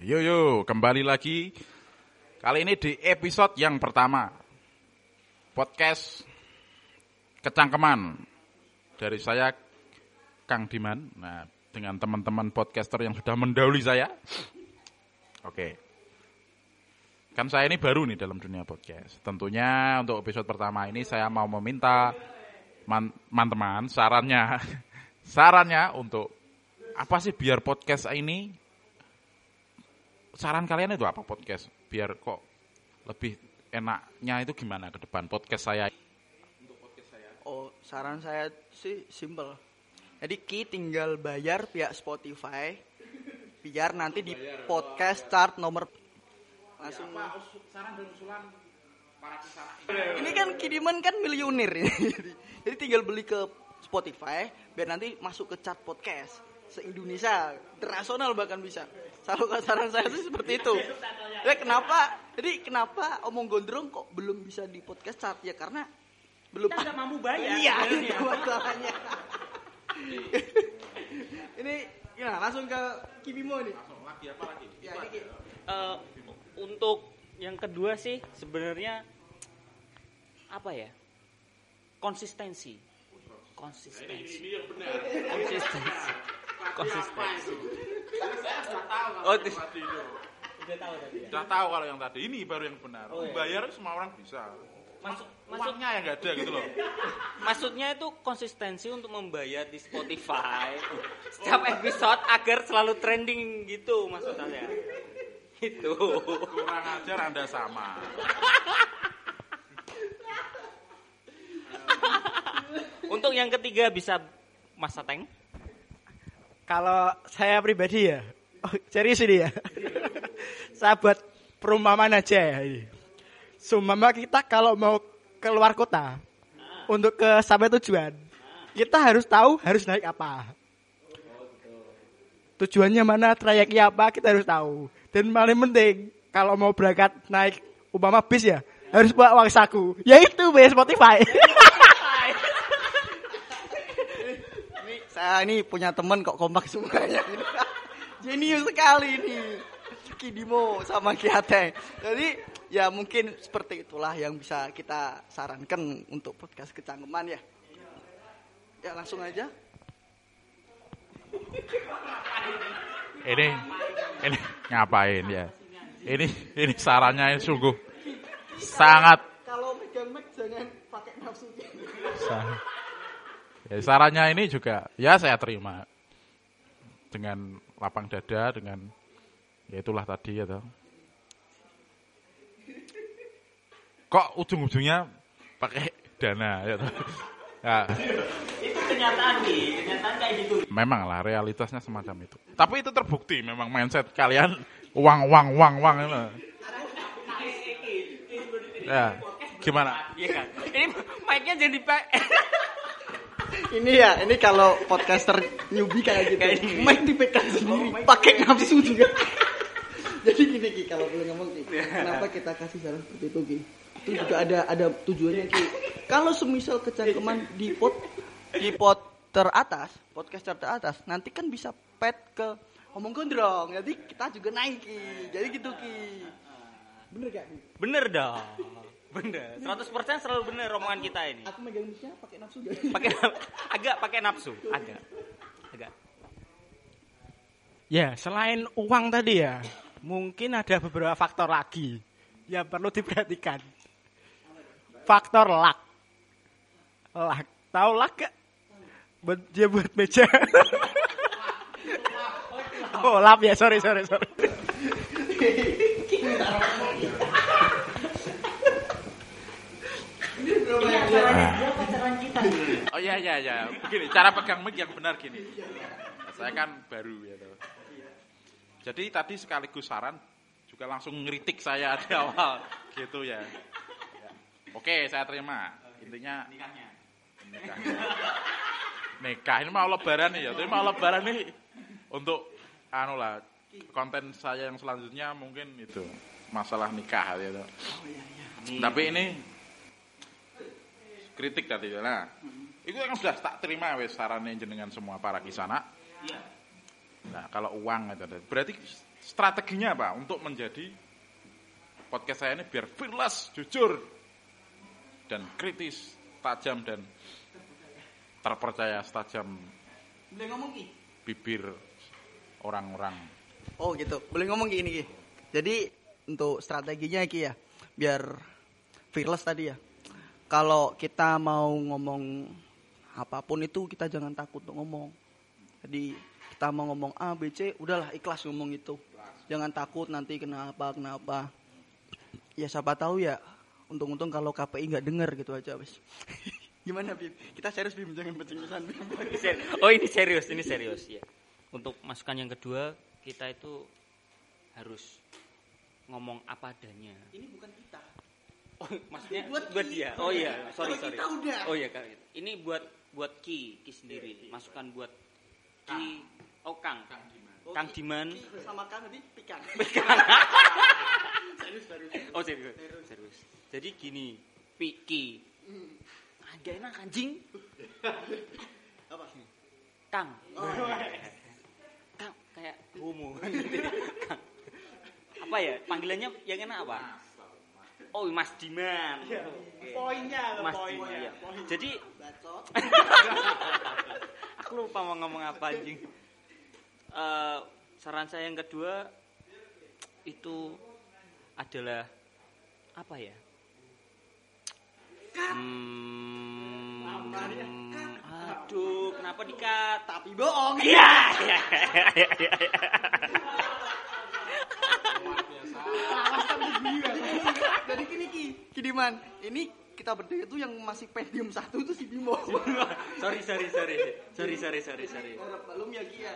Yo yo, kembali lagi. Kali ini di episode yang pertama. Podcast Kecangkeman. Dari saya Kang Diman. Nah, dengan teman-teman podcaster yang sudah mendahului saya. Oke. Kan saya ini baru nih dalam dunia podcast. Tentunya untuk episode pertama ini saya mau meminta man- teman-teman sarannya sarannya untuk apa sih biar podcast ini saran kalian itu apa podcast? Biar kok lebih enaknya itu gimana ke depan? Podcast saya. Oh, saran saya sih simple. Jadi Ki tinggal bayar pihak Spotify biar nanti di podcast chart nomor langsung. Saran dan usulan para ini kan Kidiman kan miliuner ini. jadi, jadi tinggal beli ke Spotify biar nanti masuk ke chart podcast se-Indonesia, internasional bahkan bisa. Selalu saran saya sih seperti itu. Ya kenapa? Jadi kenapa omong gondrong kok belum bisa di podcast chart ya karena belum Kita nggak mampu bayar. Iya, sebenarnya. itu masalahnya. ini ya langsung ke Kibimo nih. lagi apa lagi Ya, ini. Eh, untuk yang kedua sih sebenarnya apa ya? Konsistensi. Konsistensi. yang benar Konsistensi. Konsistensi. oh Oh, ti- Udah tahu tadi ya. sudah tahu kalau yang tadi ini baru yang benar Oh, iya. bayar semua orang bisa Masuk masuk uangnya yang nggak ada gitu loh maksudnya itu konsistensi untuk membayar di Spotify setiap episode agar selalu trending gitu maksud saya. Itu. kurang ajar anda sama Untuk yang ketiga bisa Mas Sateng. Kalau saya pribadi ya, oh, serius ini ya. saya buat perumpamaan aja ya ini. Sumama kita kalau mau keluar kota untuk ke sampai tujuan, kita harus tahu harus naik apa. Tujuannya mana, trayeknya apa, kita harus tahu. Dan paling penting, kalau mau berangkat naik umpama bis ya, harus bawa uang saku. Yaitu bayar Spotify. Ini saya ini punya teman kok kompak semuanya. Jenius sekali ini. Kidimo sama Kiate. Jadi ya mungkin seperti itulah yang bisa kita sarankan untuk podcast kecangkeman ya. Ya langsung aja. ini ini ngapain ya ini ini sarannya sungguh sangat Kalau megang mic jangan pakai nafsu. sa- ya, sarannya ini juga ya saya terima dengan lapang dada dengan ya itulah tadi ya toh. kok ujung-ujungnya pakai dana ya toh. Ya, Itu kenyataan nih, kenyataan kayak gitu. memang lah realitasnya semacam itu tapi itu terbukti memang mindset kalian uang uang uang uang itu. ya gimana Iya kan? Ini mic-nya jadi pak. Ini ya, ini kalau podcaster newbie kayak gitu. Mic dipegang sendiri, pakai nafsu juga. Jadi gini Ki, kalau boleh ngomong Ki, kenapa kita kasih saran seperti itu Ki? Itu juga ada ada tujuannya Ki. Kalau semisal kecangkeman di pot di pot teratas, podcast teratas, nanti kan bisa pet ke ngomong gondrong. Jadi kita juga naik Ki. Jadi gitu Ki. Bener gak Ki? Bener dong. Bener. 100% selalu bener omongan kita ini. Aku megang mic-nya pakai nafsu gak? Pakai agak pakai nafsu, agak. Agak. Ya, selain uang tadi ya, mungkin ada beberapa faktor lagi yang perlu diperhatikan. Faktor luck. Luck. Tahu luck gak? Buat dia buat meja. oh, lap ya, sorry, sorry, sorry. Oh iya iya iya. Begini, cara pegang mic yang benar gini. Saya kan baru ya toh. Jadi tadi sekaligus saran juga langsung ngeritik saya di awal gitu ya. Oke, saya terima. Intinya nikahnya. Nikah ini mau lebaran nih ya. Tapi mau lebaran nih untuk anu lah konten saya yang selanjutnya mungkin itu masalah nikah ya toh. Tapi ini kritik tadi ya. Nah, itu kan sudah tak terima wes sarannya jenengan semua para kisana. Iya. Nah, kalau uang itu berarti strateginya apa untuk menjadi podcast saya ini biar fearless, jujur, dan kritis, tajam dan terpercaya setajam Boleh ngomong Ki? bibir orang-orang. Oh gitu. Boleh ngomong gini Ki. Jadi untuk strateginya Ki ya, biar fearless tadi ya. Kalau kita mau ngomong apa pun itu kita jangan takut untuk ngomong. Jadi kita mau ngomong A, B, C, udahlah ikhlas ngomong itu. Jangan takut nanti kenapa kenapa. Ya siapa tahu ya. Untung-untung kalau KPI nggak denger gitu aja wes. Gimana Bim? Kita serius Bim jangan Bim. Ser- Oh ini serius, ini serius ya. Untuk masukan yang kedua, kita itu harus ngomong apa adanya. Ini bukan kita. Oh, maksudnya Buat buat, Ki. dia. Oh iya, sorry Kalau sorry. kita udah. Oh iya, Kak. Ini buat buat Ki, Ki sendiri. Masukan buat Ki. Oh Kang. Kang Diman. Ki sama Kang nanti pikan. serius serius. Oh serius. Serius. Jadi gini, Piki. Agak enak anjing. Apa? Kang. Kang kayak homo. Kang. Apa ya? Panggilannya yang enak apa? Oh, Mas Diman. Oke. Poinnya, Mas Diman. iya. Jadi Bacot. aku lupa mau ngomong apa anjing. Eh, saran saya yang kedua itu adalah apa ya? Hmm, aduh, kenapa dikat? Tapi bohong. Iya, iya, iya, iya, iya. Jadi gini Ki, Kidiman, ini kita berdua itu yang masih pendium satu itu si Bimo. sorry, sorry, sorry, sorry, sorry, sorry, sorry. Belum ya Ki ya.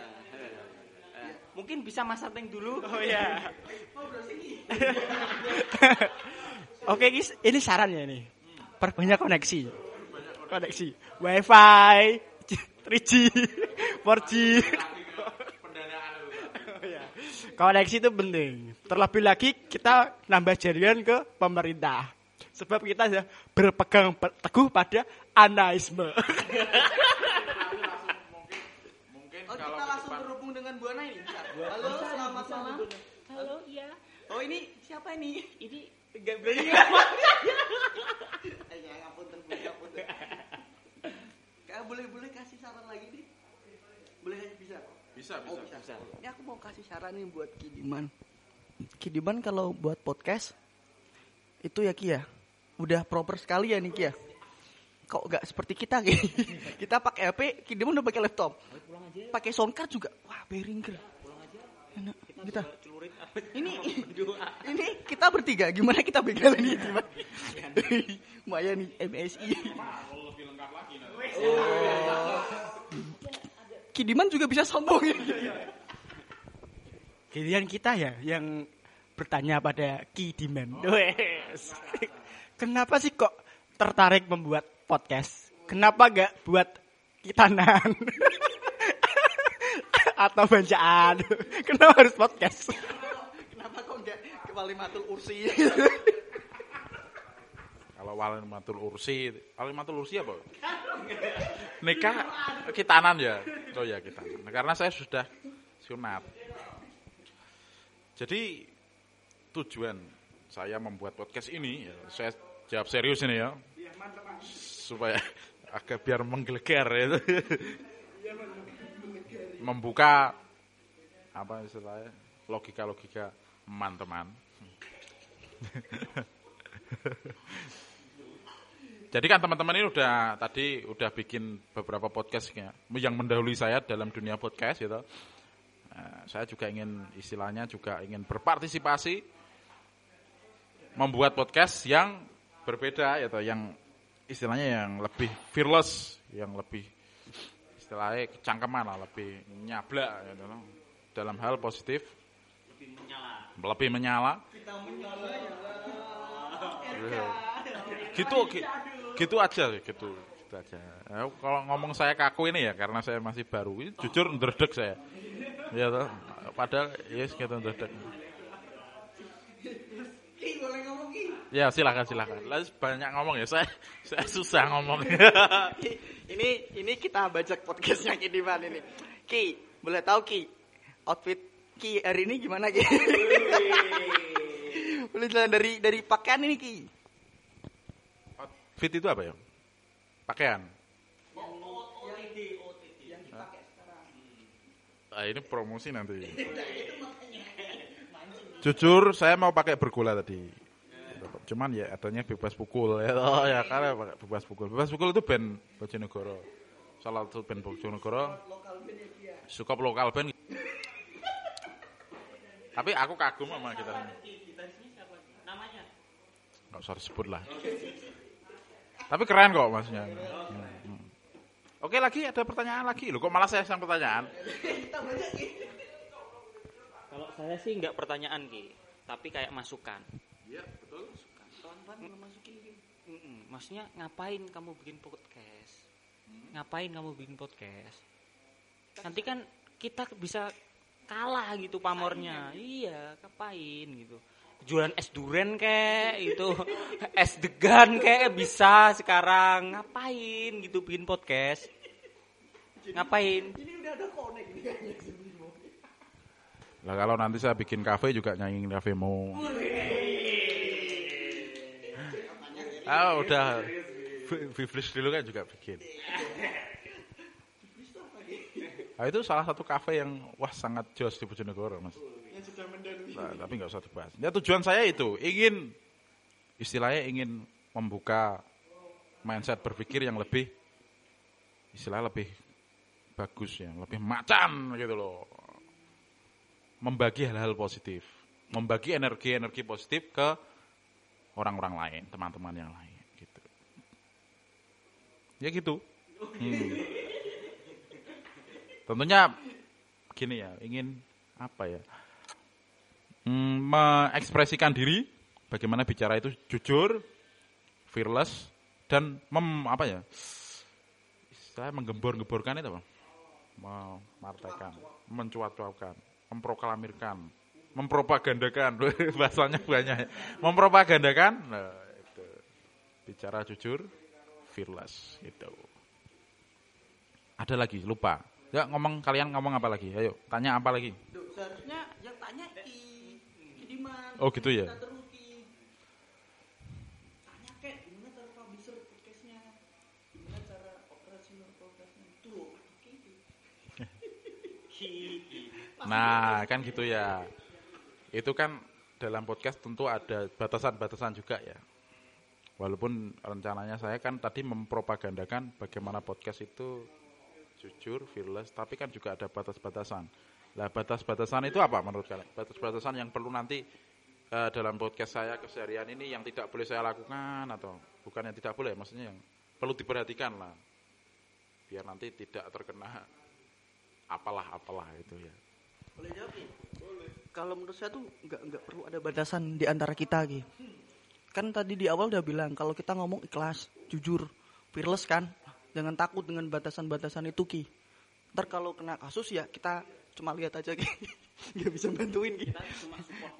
Eh, mungkin bisa Mas Ateng dulu. Oh iya. Oh. Oke, guys, ini sarannya nih. Perbanyak koneksi. Koneksi. Wifi, 3G, 4G. Koneksi itu penting. Terlebih lagi kita nambah jaringan ke pemerintah. Sebab kita sudah berpegang pe- teguh pada anaisme. Mungkin Oh kita langsung depan- terhubung dengan Bu Ana ini. Halo, selamat malam. Halo, iya. Oh ini siapa ini? Ini enggak berani. Ya ngapunten Bu, ngapunten. Kak boleh boleh kasih saran lagi nih? Boleh bisa? Bisa Oh bisa. bisa. Ini aku mau kasih saran nih buat Kidiman. Kidiman kalau buat podcast itu ya Ki ya, udah proper sekali ya nih Ki ya. Kok nggak seperti kita Ki? kita pakai HP, Kidiman udah pakai laptop. Pakai soundcard juga. Wah, beringer. Enak. Kita. Ini ini kita bertiga gimana kita begal ini gimana? Maya nih MSI. Oh. Kidiman juga bisa sombong ya. Giliran kita ya yang bertanya pada Kidiman. Wes. Kenapa sih kok tertarik membuat podcast? Kenapa gak buat kitanan? Atau bancaan? Kenapa harus podcast? Kenapa kok enggak ke Walimatul Ursi? Kalau walimatul ursi, walimatul ursi apa? Nikah kitanan ya. Oh ya kitanan. Nah, karena saya sudah sunat. Jadi tujuan saya membuat podcast ini, ya, saya jawab serius ini ya, supaya agak biar menggelegar ya. Membuka apa istilahnya logika-logika teman-teman. Jadi kan teman-teman ini udah tadi udah bikin beberapa podcastnya yang mendahului saya dalam dunia podcast gitu. Nah, saya juga ingin istilahnya juga ingin berpartisipasi membuat podcast yang berbeda gitu, yang istilahnya yang lebih fearless, yang lebih istilahnya kecangkeman lah, lebih nyablak gitu loh. dalam hal positif, lebih menyala. Iya. Gitu, gi- gitu aja, gitu, gitu aja. Eh, kalau ngomong saya kaku ini ya karena saya masih baru, ini jujur ndredeg saya. Ya toh, padahal yes gitu ndredeg. Ki boleh ngomong Ki. Ya silakan silakan. Lah banyak ngomong ya saya saya susah ngomong. Ini ini kita bajak podcastnya Kidiman ini. Ki, boleh tahu Ki outfit Ki hari ini gimana Ki? Boleh jalan dari dari pakaian ini Ki. Fit itu apa ya? Pakaian. Ah, ini promosi nanti. Jujur, saya mau pakai bergula tadi. Cuman ya adanya bebas pukul ya. Oh ya, karena pakai bebas pukul. Bebas pukul itu band Bojonegoro. Salah satu band Bojonegoro. Suka lokal band. Tapi aku kagum sama kita. Namanya? Nggak usah disebut lah. Tapi keren kok maksudnya. Hmm, hmm. Oke lagi ada pertanyaan lagi. Loh kok malah saya yang pertanyaan? Kalau saya sih nggak pertanyaan Ki, tapi kayak masukan. Iya, betul. Kawan-kawan memasuki Maksudnya ngapain kamu bikin podcast? Ngapain kamu bikin podcast? Nanti kan kita bisa kalah gitu pamornya. Iya, ngapain gitu. Jualan es duren kek itu, es degan kek bisa sekarang. Ngapain gitu bikin podcast? Ngapain? Ini udah ada connect nih kayaknya sebelum. Lah kalau nanti saya bikin kafe juga nyanyiin kafe mau. Ah udah Biblis dulu kan juga bikin. Ah, itu salah satu kafe yang wah sangat jos di Bojonegoro mas. Yang sudah mendalui. Nah, tapi nggak usah dibahas. Ya tujuan saya itu ingin istilahnya ingin membuka mindset berpikir yang lebih istilah lebih bagus ya, lebih macan gitu loh. Membagi hal-hal positif, membagi energi-energi positif ke orang-orang lain, teman-teman yang lain gitu. Ya gitu. Hmm. Tentunya gini ya, ingin apa ya? Hmm, mengekspresikan diri, bagaimana bicara itu jujur, fearless dan mem apa ya? Saya menggembor-gemborkan itu apa? Memartekan, mencuat-cuapkan, memproklamirkan, mempropagandakan, bahasanya banyak. ya. Mempropagandakan, nah, itu. bicara jujur, fearless itu. Ada lagi, lupa. Ya ngomong kalian ngomong apa lagi? Ayo, tanya apa lagi? Seharusnya yang tanya Ki. Ki Diman. Oh, gitu ya? Tanya gimana cara publisher podcastnya? Gimana cara operasional podcastnya? Itu loh. Nah, kan gitu ya. Itu kan dalam podcast tentu ada batasan-batasan juga ya. Walaupun rencananya saya kan tadi mempropagandakan bagaimana podcast itu jujur, fearless, tapi kan juga ada batas-batasan. Lah batas-batasan itu apa menurut kalian? Batas-batasan yang perlu nanti eh, dalam podcast saya keseharian ini yang tidak boleh saya lakukan atau bukan yang tidak boleh, maksudnya yang perlu diperhatikan lah. Biar nanti tidak terkena apalah-apalah itu ya. Boleh jawab? Boleh. Kalau menurut saya tuh nggak nggak perlu ada batasan di antara kita Ki. Kan tadi di awal udah bilang kalau kita ngomong ikhlas, jujur, fearless kan. Jangan takut dengan batasan-batasan itu Ki. Ntar kalau kena kasus ya kita cuma lihat aja Ki. Nggak bisa bantuin Ki.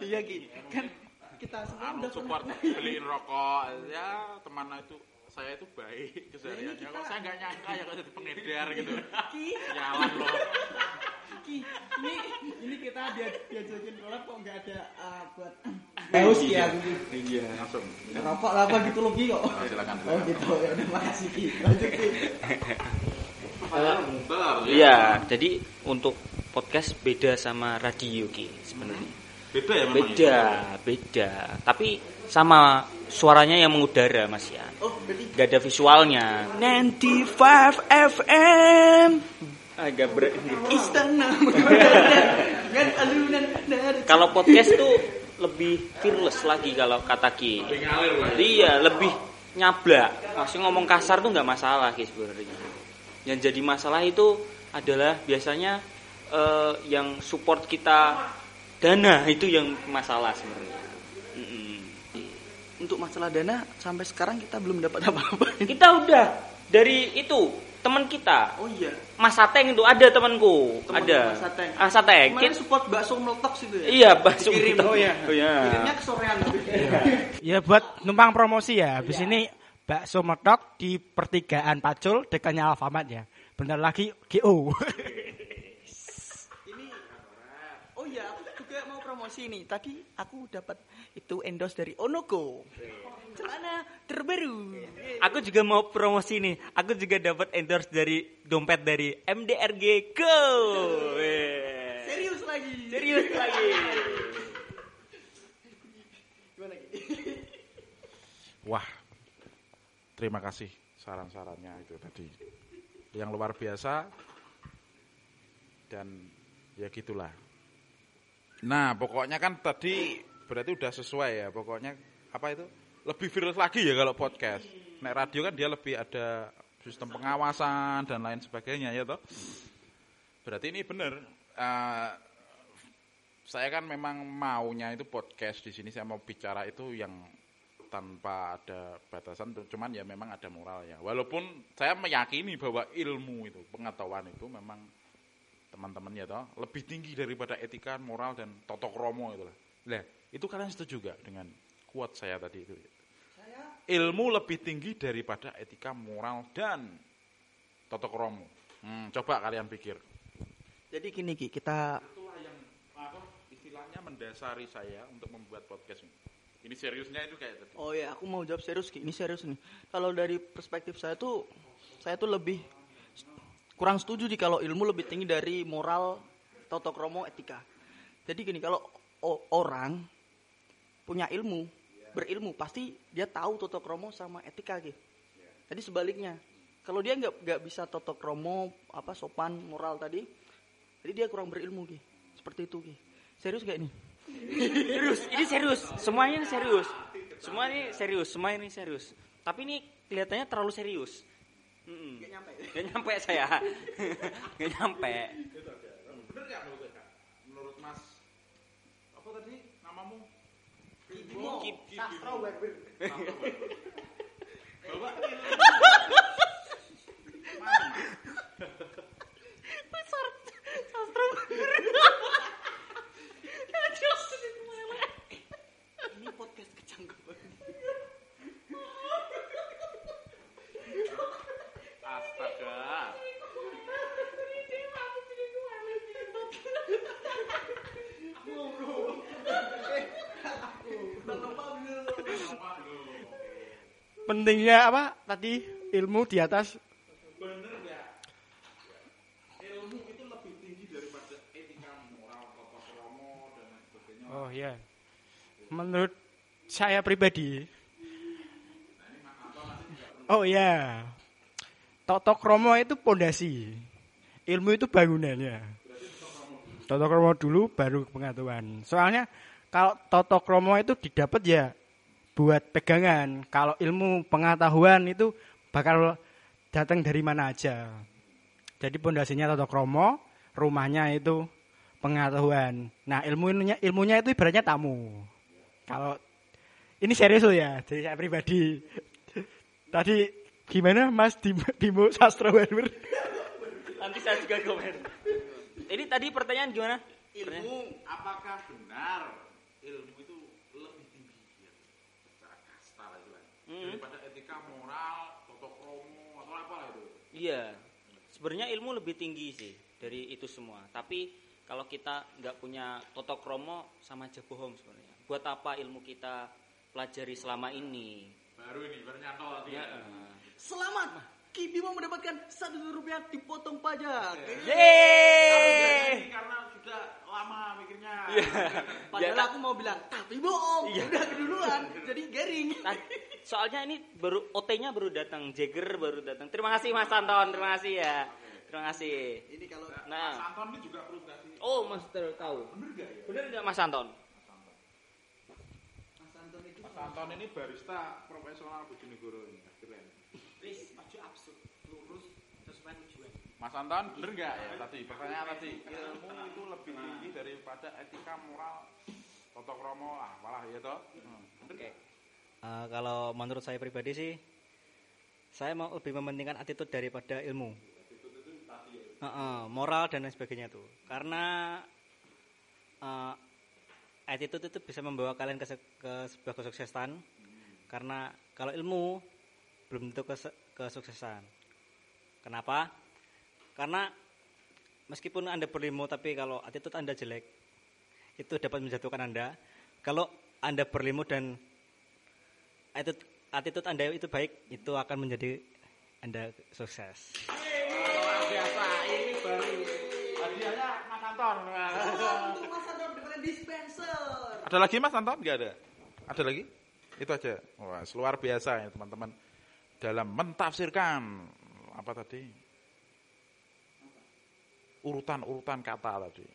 Iya Ki. Kan kita semua udah support beliin rokok ya teman itu saya itu baik kesehariannya kita- kok saya nggak nyangka ya kok jadi pengedar gitu Ki, jalan loh Ki, ini ini kita dia diajakin kolab kok nggak ada uh, buat Haus ya, iya langsung rokok apa gitu Ki kok. Oh, silakan Oh gitu, ya udah makasih Ki. Lanjut Ki. bentar Iya, jadi untuk podcast beda sama radio Ki sebenarnya. beda ya memang Beda, beda. Tapi sama suaranya yang mengudara Mas ya. Oh, berarti Gak ada visualnya. 95 FM Agak berat. Istana alunan dari Kalau podcast tuh lebih fearless lagi kalau kata Ki. Lebih ngalir lah ya. Iya, lebih nyablak. Maksudnya ngomong kasar tuh nggak masalah Ki sebenarnya. Yang jadi masalah itu adalah biasanya eh, yang support kita dana itu yang masalah sebenarnya. Untuk masalah dana sampai sekarang kita belum dapat apa-apa. Kita udah dari itu teman kita Oh iya. Mas Sateng itu ada temanku, Teman ada. Mas Sateng. Ah Sateng. Kemarin support bakso meletok situ ya. Iya, bakso Kirim. meletok. Oh iya. Oh iya. Kirimnya ke sorean tapi. Ya buat numpang promosi ya. Habis ini bakso metok di pertigaan Pacul dekatnya Alfamart ya. Bentar lagi GO. Ini Oh iya, promosi nih. Tadi aku dapat itu endorse dari Onoko. Celana terbaru. Aku juga mau promosi nih. Aku juga dapat endorse dari dompet dari MDRG Go. Serius lagi. Serius lagi. Gimana Ki? Wah, terima kasih saran-sarannya itu tadi. Yang luar biasa dan ya gitulah. Nah, pokoknya kan tadi berarti udah sesuai ya. Pokoknya apa itu? Lebih viral lagi ya kalau podcast. Nek radio kan dia lebih ada sistem pengawasan dan lain sebagainya ya toh. Berarti ini benar. Eh, saya kan memang maunya itu podcast di sini saya mau bicara itu yang tanpa ada batasan cuman ya memang ada moralnya walaupun saya meyakini bahwa ilmu itu pengetahuan itu memang teman-teman ya toh lebih tinggi daripada etika moral dan toto kromo itu lah Lah, itu kalian setuju gak dengan quote saya tadi itu ilmu lebih tinggi daripada etika moral dan toto kromo hmm, coba kalian pikir Jadi gini Ki, kita itulah yang apa istilahnya mendasari saya untuk membuat podcast ini. Ini seriusnya itu kayak tadi. Oh ya, aku mau jawab serius Ki. Ini serius nih. Kalau dari perspektif saya tuh saya tuh lebih kurang setuju di kalau ilmu lebih tinggi dari moral, toto kromo, etika. Jadi gini, kalau orang punya ilmu, berilmu pasti dia tahu toto kromo sama etika Ki. Jadi sebaliknya, kalau dia nggak nggak bisa toto kromo, apa sopan, moral tadi, jadi dia kurang berilmu Ki. Seperti itu Ki. Serius gak ini? serius, ini serius. Semuanya ini serius. Semua ini serius, semua ini serius. Tapi ini kelihatannya terlalu serius. Mm-mm. Gak nyampe. Gak nyampe saya. Gak nyampe. Bener nggak menurut Kak? Menurut Mas apa tadi namamu? Kibimo, Kib- Sastro. Bahwa Ini podcast kecangkeman. astaga. Pentingnya apa tadi ilmu di atas Bener nggak? Ilmu itu lebih tinggi daripada etika moral, tata dan sebagainya. Oh ya. Menurut saya pribadi. Oh ya. Toto kromo itu pondasi. Ilmu itu bangunannya. Toto kromo dulu baru pengetahuan. Soalnya kalau toto kromo itu didapat ya buat pegangan. Kalau ilmu pengetahuan itu bakal datang dari mana aja. Jadi pondasinya toto kromo, rumahnya itu pengetahuan. Nah ilmunya ilmunya itu ibaratnya tamu. Kalau ini serius loh ya, jadi saya pribadi. Tadi gimana Mas Dim- Bimo Sastra Barber? Nanti saya juga komen. Ini tadi pertanyaan gimana? Ilmu apakah benar ilmu itu lebih tinggi ya, secara kasta lah itu lah, Hmm. daripada etika moral, toto kromo atau apa lah itu? Iya. Sebenarnya ilmu lebih tinggi sih dari itu semua. Tapi kalau kita nggak punya toto kromo sama aja bohong sebenarnya. Buat apa ilmu kita pelajari selama ini? Baru ini baru nyantol tadi. Ya. Selamat. Kibimo mendapatkan satu rupiah dipotong pajak. Yeay! Ini karena sudah lama mikirnya. Padahal Ya, aku mau bilang, tapi bohong. Udah keduluan. Jadi garing. Nah, soalnya ini baru OT-nya baru datang, Jagger baru datang. Terima kasih Mas Anton, terima kasih ya. Terima kasih. Ini kalau Mas Nah, Anton ini juga perlu kasih. oh Mas Ter tahu. Bener gak ya? Bener nggak Mas Anton? Mas Anton itu Mas Anton ini barista profesional Bojonegoro ini. Keren. Maju absurd, lurus, sesuai tujuan. Mas Anton, bener nggak ya tadi pertanyaan tadi ilmu itu lebih tinggi daripada etika moral toto kromo ah malah ya toh hmm. bener Oke. nggak? Eh, kalau menurut saya pribadi sih, saya mau lebih mementingkan attitude daripada ilmu. Heeh, moral dan lain sebagainya tuh. Karena eh, attitude itu bisa membawa kalian ke, se- ke sebuah kesuksesan. Karena kalau ilmu belum tentu kesuksesan. Kenapa? Karena meskipun anda berilmu tapi kalau attitude anda jelek, itu dapat menjatuhkan Anda. Kalau Anda berilmu dan attitude, Anda itu baik, itu akan menjadi Anda sukses. Luar biasa, ini baru hadiahnya Mas Anton. Untuk Mas Anton dengan dispenser. Ada lagi Mas Anton? Enggak ada. Ada lagi? Itu aja. Wah, luar biasa ya teman-teman. Dalam mentafsirkan apa tadi? Urutan-urutan kata tadi.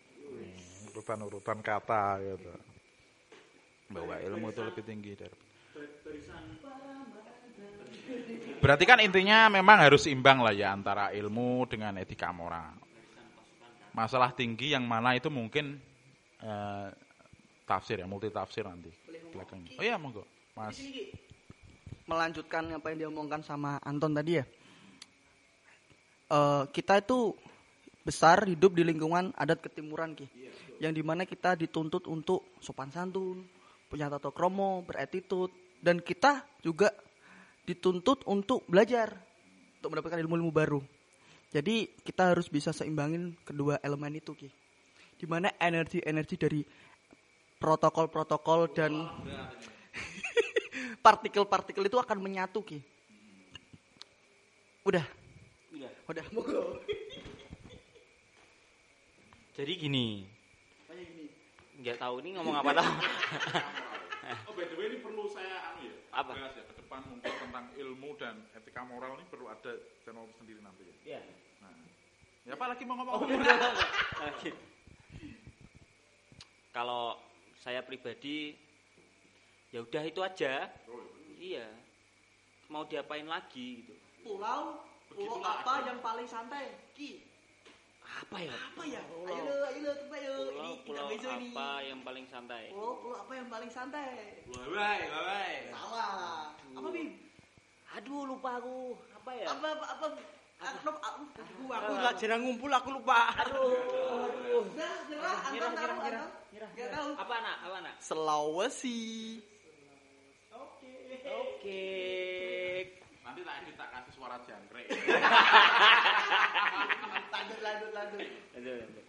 Urutan-urutan kata gitu. Bahwa ilmu itu lebih tinggi dari Berarti kan intinya memang harus imbang lah ya antara ilmu dengan etika moral. Masalah tinggi yang mana itu mungkin eh, tafsir ya, multi tafsir nanti belakangnya. Oh iya monggo, Mas. Melanjutkan apa yang diomongkan sama Anton tadi ya. Eh, kita itu besar hidup di lingkungan adat ketimuran ki. Yang di mana kita dituntut untuk sopan santun, punya tata kromo, beretitude, dan kita juga dituntut untuk belajar, untuk mendapatkan ilmu-ilmu baru. Jadi kita harus bisa seimbangin kedua elemen itu ki. Di mana energi-energi dari protokol-protokol dan partikel-partikel itu akan menyatu ki. Udah. Udah. Monggo. Jadi gini. Nggak tahu ini ngomong apa tahu. Oh by the way ini perlu saya anu ya, Apa? bahas ya ke depan mungkin tentang ilmu dan etika moral ini perlu ada channel sendiri nanti ya. Iya. Nah, ya apa lagi mau ngomong? Lanjut. Kalau saya pribadi ya udah itu aja. Iya. Mau diapain lagi gitu. Pulau pulau apa yang paling santai? Ki. Apa ya? Apa ya? Ayo lo, ayo lo, coba yo. Pulau, Ini kita pulau bezo ini. apa yang paling santai? Pulau pulau apa yang paling santai? Bye bye. Salah. Apa Bim? Aduh lupa aku. Apa ya? Apa apa apa? Aku aku aku Aku nggak jarang ngumpul, aku lupa. Aduh. Udah, nyerah, Nyerah, tahu, nyerah, nyerah. Apa nak? Apa nak? Sulawesi. Oke. Nanti tak edit tak kasih suara jangkrik. Lanjut lanjut lanjut. Lanjut, lanjut.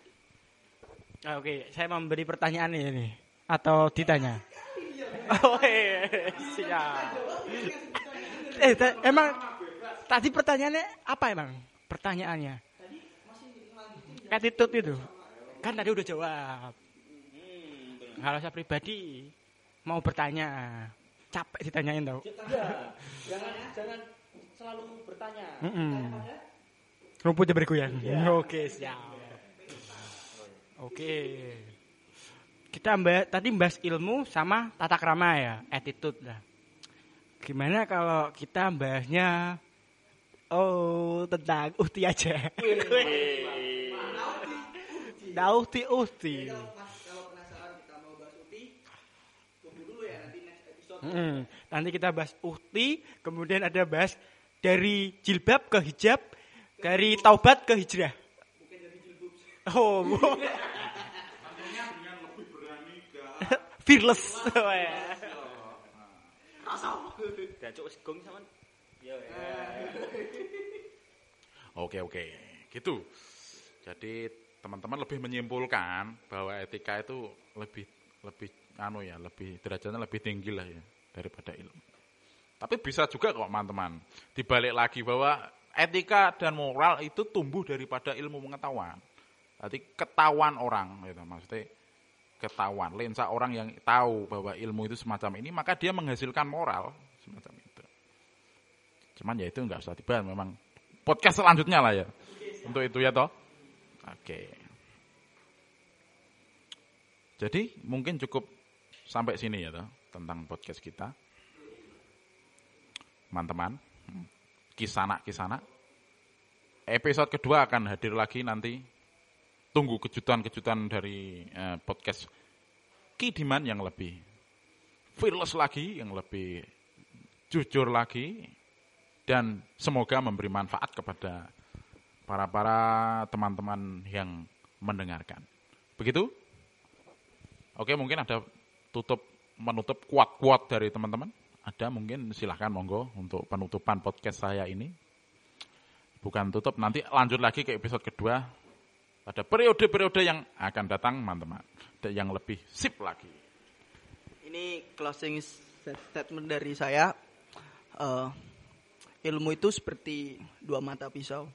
Ah, Oke, saya memberi pertanyaan ini atau ditanya. Oh iya, siap. Eh, ta- emang tadi pertanyaannya apa emang? Pertanyaannya? Attitude itu. Kan tadi udah jawab. Kalau saya pribadi mau bertanya, capek ditanyain tau. Jangan jangan selalu bertanya. Mm-mm. Rumputnya bergoyang. Oke, siap. Oke. Kita mbak tadi bahas ilmu sama tata krama ya, attitude lah. Gimana kalau kita bahasnya oh tentang uhti aja. Dauti uhti. Mas kalau penasaran kita mau bahas uti, tunggu dulu ya nanti next episode. Mm, Nanti kita bahas uhti, kemudian ada bahas dari jilbab ke hijab, dari taubat ke hijrah. Oh, fearless. Dacuk sampean. Ya. Oke oke, gitu. Jadi teman-teman lebih menyimpulkan bahwa etika itu lebih lebih anu ya, lebih derajatnya lebih tinggi lah ya daripada ilmu. Tapi bisa juga kok teman-teman dibalik lagi bahwa etika dan moral itu tumbuh daripada ilmu pengetahuan. Jadi ketahuan orang, gitu, maksudnya ketahuan, lensa orang yang tahu bahwa ilmu itu semacam ini, maka dia menghasilkan moral semacam itu. Cuman ya itu nggak usah dibahas, memang podcast selanjutnya lah ya. Untuk itu ya toh. Oke. Jadi mungkin cukup sampai sini ya toh tentang podcast kita. Teman-teman, hmm, kisana-kisana. Episode kedua akan hadir lagi nanti. Tunggu kejutan-kejutan dari eh, podcast Kidiman yang lebih fearless lagi, yang lebih jujur lagi, dan semoga memberi manfaat kepada para-para teman-teman yang mendengarkan. Begitu? Oke, mungkin ada tutup menutup kuat-kuat dari teman-teman. Ada mungkin silahkan monggo untuk penutupan podcast saya ini. Bukan tutup, nanti lanjut lagi ke episode kedua. Pada periode-periode yang akan datang, teman-teman. yang lebih sip lagi. Ini closing statement dari saya. Eh, ilmu itu seperti dua mata pisau.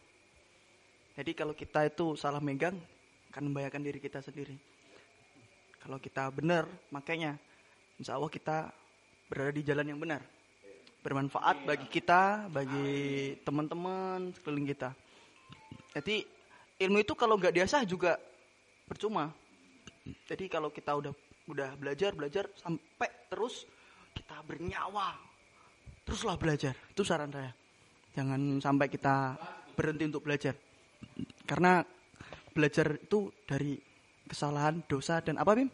Jadi kalau kita itu salah megang, akan membahayakan diri kita sendiri. Kalau kita benar, makanya insya Allah kita berada di jalan yang benar. Bermanfaat bagi kita, bagi teman-teman sekeliling kita. Jadi ilmu itu kalau nggak diasah juga percuma. Jadi kalau kita udah udah belajar belajar sampai terus kita bernyawa, teruslah belajar. Itu saran saya. Jangan sampai kita berhenti untuk belajar. Karena belajar itu dari kesalahan, dosa dan apa Bim?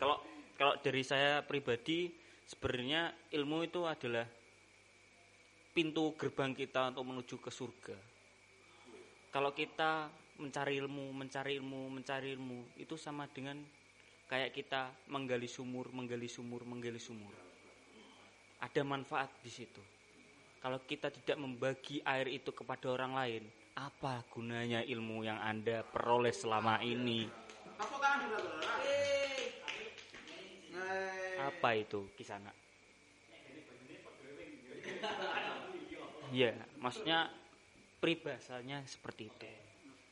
kalau kalau dari saya pribadi sebenarnya ilmu itu adalah pintu gerbang kita untuk menuju ke surga. Kalau kita mencari ilmu, mencari ilmu, mencari ilmu, itu sama dengan kayak kita menggali sumur, menggali sumur, menggali sumur. Ada manfaat di situ. Kalau kita tidak membagi air itu kepada orang lain, apa gunanya ilmu yang Anda peroleh selama ini? Apa itu kisana? Iya, maksudnya peribahasanya seperti itu.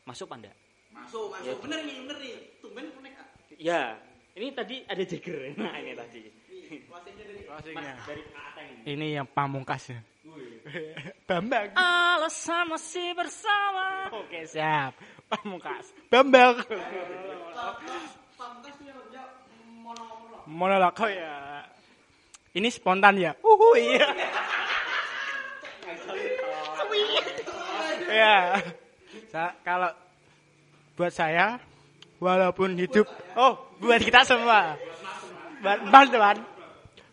Masuk enggak? Masuk, masuk. Bener nih, bener nih. Tumben konek. Ya, ini tadi ada jeger. Nah, ini tadi. Closingnya. Dari. Ini yang pamungkas ya. Bambang. Alasan masih bersama. Oke, siap. Pamungkas. Bambang. Monolog oh ya. Ini spontan ya. Uhu iya. ya. Sa- kalau buat saya walaupun hidup oh buat kita semua buat teman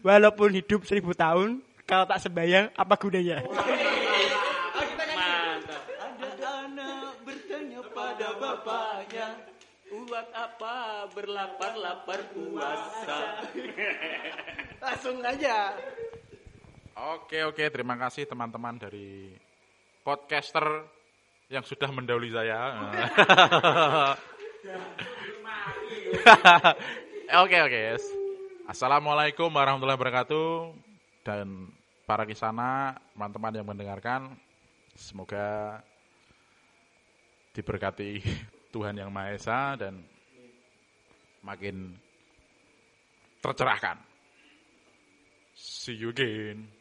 walaupun hidup seribu tahun kalau tak sembahyang apa gunanya Mantap. Ada anak bertanya pada bapaknya, Buat apa berlapar-lapar puasa? langsung aja. Oke oke terima kasih teman-teman dari podcaster yang sudah mendahului saya. oke oke. Assalamualaikum warahmatullahi wabarakatuh dan para kisana teman-teman yang mendengarkan semoga diberkati Tuhan yang Maha Esa dan makin tercerahkan. See you again.